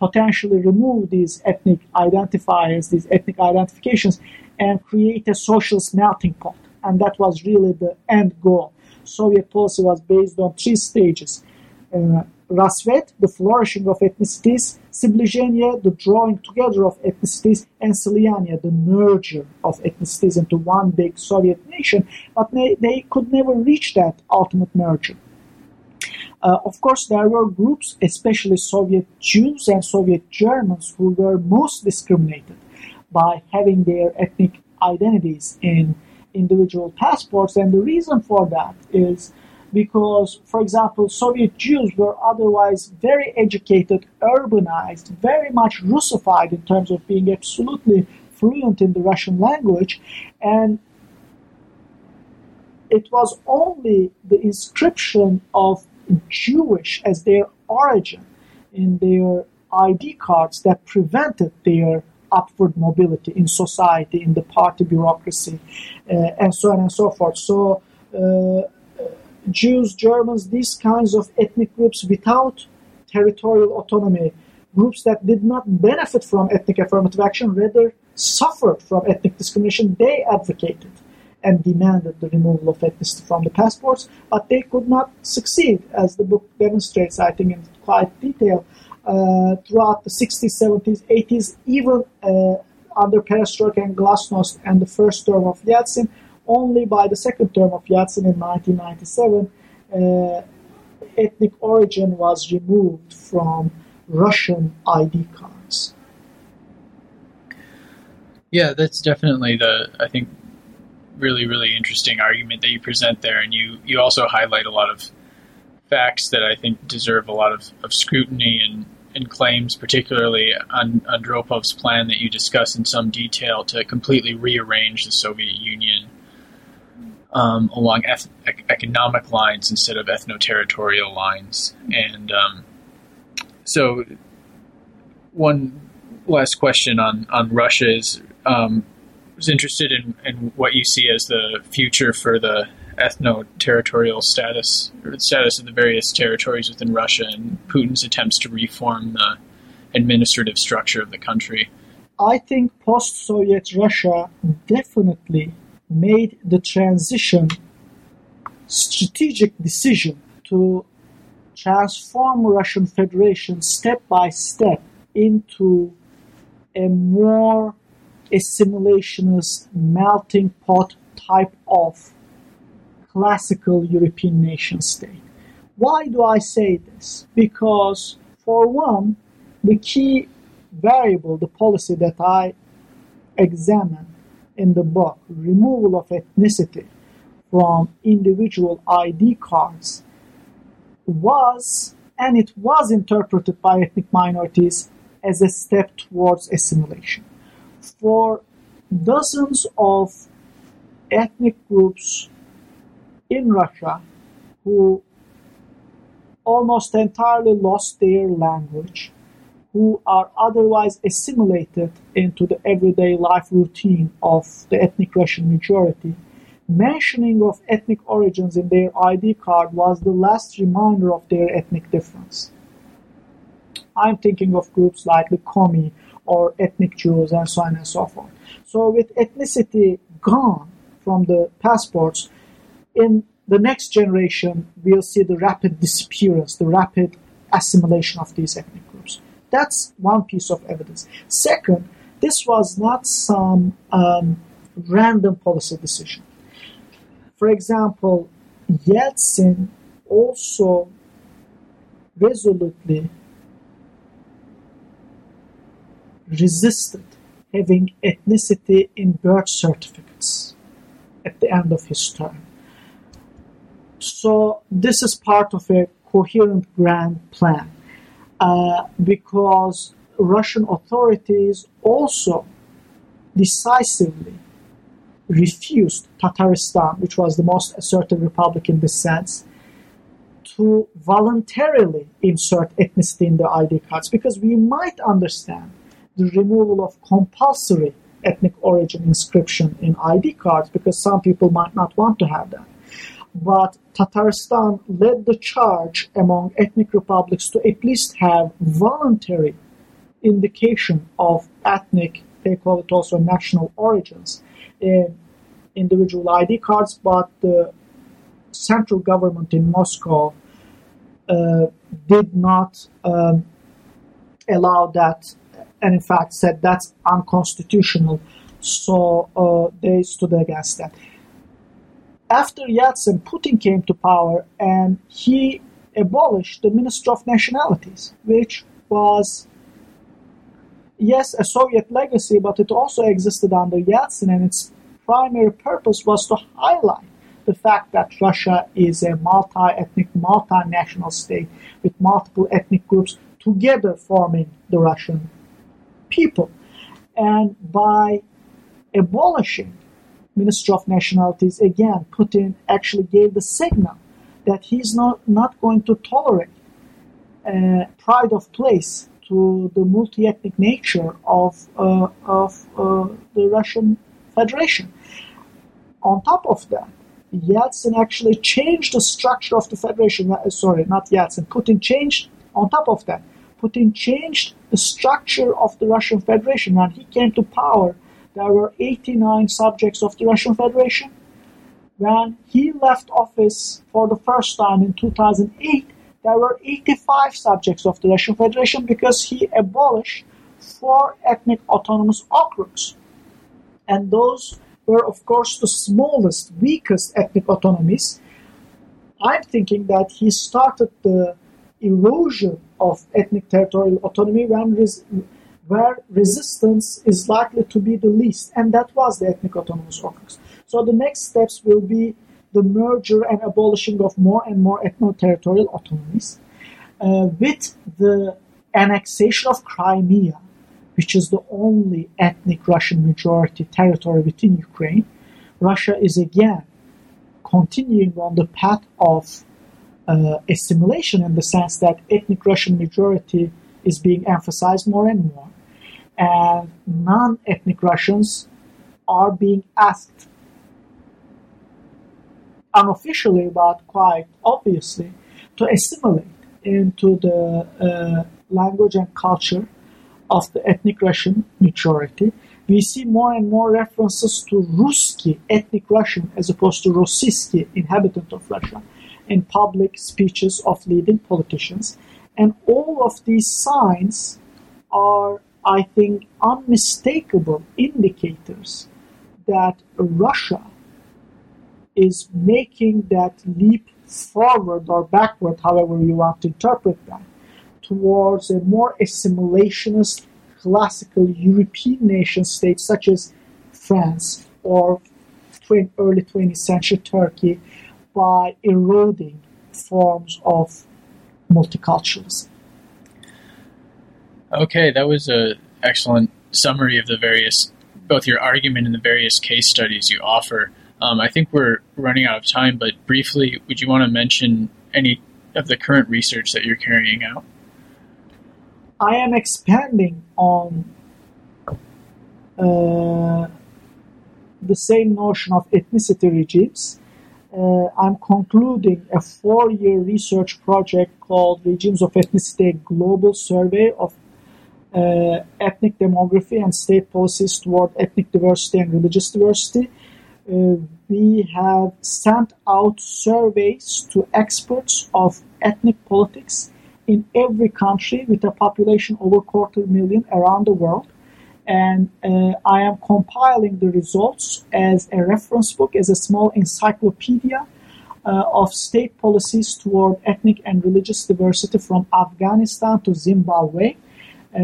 Speaker 2: potentially remove these ethnic identifiers, these ethnic identifications, and create a socialist melting pot. And that was really the end goal. Soviet policy was based on three stages. Uh, Rasvet, the flourishing of ethnicities, Sblizhenie, the drawing together of ethnicities, and Slyanie, the merger of ethnicities into one big Soviet nation, but they, they could never reach that ultimate merger. Uh, of course, there were groups, especially Soviet Jews and Soviet Germans, who were most discriminated by having their ethnic identities in individual passports. And the reason for that is because, for example, Soviet Jews were otherwise very educated, urbanized, very much Russified in terms of being absolutely fluent in the Russian language. And it was only the inscription of Jewish as their origin in their ID cards that prevented their upward mobility in society, in the party bureaucracy, uh, and so on and so forth. So, uh, Jews, Germans, these kinds of ethnic groups without territorial autonomy, groups that did not benefit from ethnic affirmative action, rather suffered from ethnic discrimination, they advocated and demanded the removal of ethnicity from the passports, but they could not succeed, as the book demonstrates, I think, in quite detail. Uh, throughout the 60s, 70s, 80s, even uh, under Perestroika and Glasnost and the first term of Yeltsin, only by the second term of Yeltsin in 1997, uh, ethnic origin was removed from Russian ID cards.
Speaker 1: Yeah, that's definitely the I think really really interesting argument that you present there, and you you also highlight a lot of facts that I think deserve a lot of, of scrutiny and, and claims, particularly on, Andropov's plan that you discuss in some detail to completely rearrange the Soviet Union um, along eth- economic lines instead of ethno-territorial lines. And um, so, one last question on on Russia is um, was interested in, in what you see as the future for the ethno-territorial status or the status of the various territories within Russia and Putin's attempts to reform the administrative structure of the country.
Speaker 2: I think post-Soviet Russia definitely made the transition strategic decision to transform Russian Federation step by step into a more assimilationist melting pot type of classical European nation state. Why do I say this? Because, for one, the key variable, the policy that I examine in the book, removal of ethnicity from individual ID cards, was and it was interpreted by ethnic minorities as a step towards assimilation for dozens of ethnic groups in Russia who almost entirely lost their language, who are otherwise assimilated into the everyday life routine of the ethnic Russian majority. Mentioning of ethnic origins in their ID card was the last reminder of their ethnic difference. I'm thinking of groups like the Komi or ethnic Jews and so on and so forth. So with ethnicity gone from the passports, in the next generation we'll see the rapid disappearance, the rapid assimilation of these ethnic groups. That's one piece of evidence. Second, this was not some um, random policy decision. For example, Yeltsin also resolutely resisted having ethnicity in birth certificates at the end of his term. So this is part of a coherent grand plan uh, because Russian authorities also decisively refused Tatarstan, which was the most assertive republic in this sense, to voluntarily insert ethnicity in their ID cards because we might understand the removal of compulsory ethnic origin inscription in ID cards because some people might not want to have that. But Tatarstan led the charge among ethnic republics to at least have voluntary indication of ethnic, they call it also national origins, in individual ID cards, but the central government in Moscow uh, did not um, allow that and in fact said that's unconstitutional. So uh, they stood against that. After Yeltsin, Putin came to power and he abolished the Ministry of Nationalities, which was, yes, a Soviet legacy, but it also existed under Yeltsin, and its primary purpose was to highlight the fact that Russia is a multi-ethnic, multinational state with multiple ethnic groups together forming the Russian people. And by abolishing Minister of Nationalities, again, Putin actually gave the signal that he's not, not going to tolerate uh, pride of place to the multi-ethnic nature of, uh, of uh, the Russian Federation. On top of that, Yeltsin actually changed the structure of the federation. Uh, sorry, not Yeltsin. Putin changed. On top of that, Putin changed the structure of the Russian Federation. When he came to power, there were 89 subjects of the Russian Federation. When he left office for the first time in 2008, there were 85 subjects of the Russian Federation because he abolished four ethnic autonomous okrugs. And those were, of course, the smallest, weakest ethnic autonomies. I'm thinking that he started the erosion of ethnic territorial autonomy when res- where resistance is likely to be the least, and that was the ethnic autonomous okrugs. So the next steps will be the merger and abolishing of more and more ethno-territorial autonomies, uh, with the annexation of Crimea, which is the only ethnic Russian majority territory within Ukraine, Russia is again continuing on the path of uh, assimilation in the sense that ethnic Russian majority is being emphasized more and more, and non ethnic Russians are being asked unofficially but quite obviously to assimilate into the uh, language and culture of the ethnic Russian majority. We see more and more references to Ruski, ethnic Russian, as opposed to Rossiyski, inhabitant of Russia, in public speeches of leading politicians. And all of these signs are, I think, unmistakable indicators that Russia is making that leap forward or backward, however you want to interpret that, towards a more assimilationist classical European nation state such as France or early 20th century Turkey by eroding forms of multiculturalism.
Speaker 1: Okay, that was an excellent summary of the various, both your argument and the various case studies you offer. Um, I think we're running out of time, but briefly, would you want to mention any of the current research that you're carrying out?
Speaker 2: I am expanding on uh, the same notion of ethnicity regimes. Uh, I'm concluding a four year research project called Regimes of Ethnicity Global Survey of uh, Ethnic Demography and State Policies Toward Ethnic Diversity and Religious Diversity. Uh, we have sent out surveys to experts of ethnic politics in every country with a population over quarter million around the world. And uh, I am compiling the results as a reference book, as a small encyclopedia uh, of state policies toward ethnic and religious diversity from Afghanistan to Zimbabwe. Uh,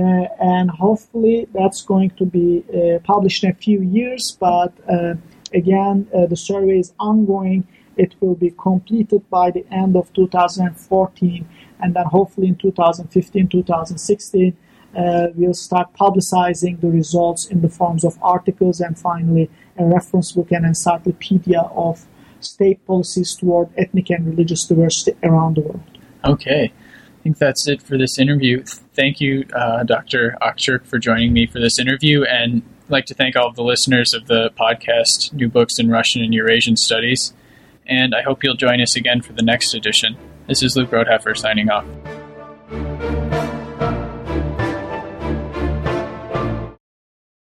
Speaker 2: and hopefully that's going to be uh, published in a few years, but uh, again, uh, the survey is ongoing. It will be completed by the end of 2014 and then hopefully in 2015, 2016, uh, we'll start publicizing the results in the forms of articles and finally a reference book and encyclopedia of state policies toward ethnic and religious diversity around the world.
Speaker 1: Okay. I think that's it for this interview. Thank you, uh, Dr. Akturk, for joining me for this interview. And I'd like to thank all of the listeners of the podcast, New Books in Russian and Eurasian Studies. And I hope you'll join us again for the next edition. This is Luke Rodeheffer signing off.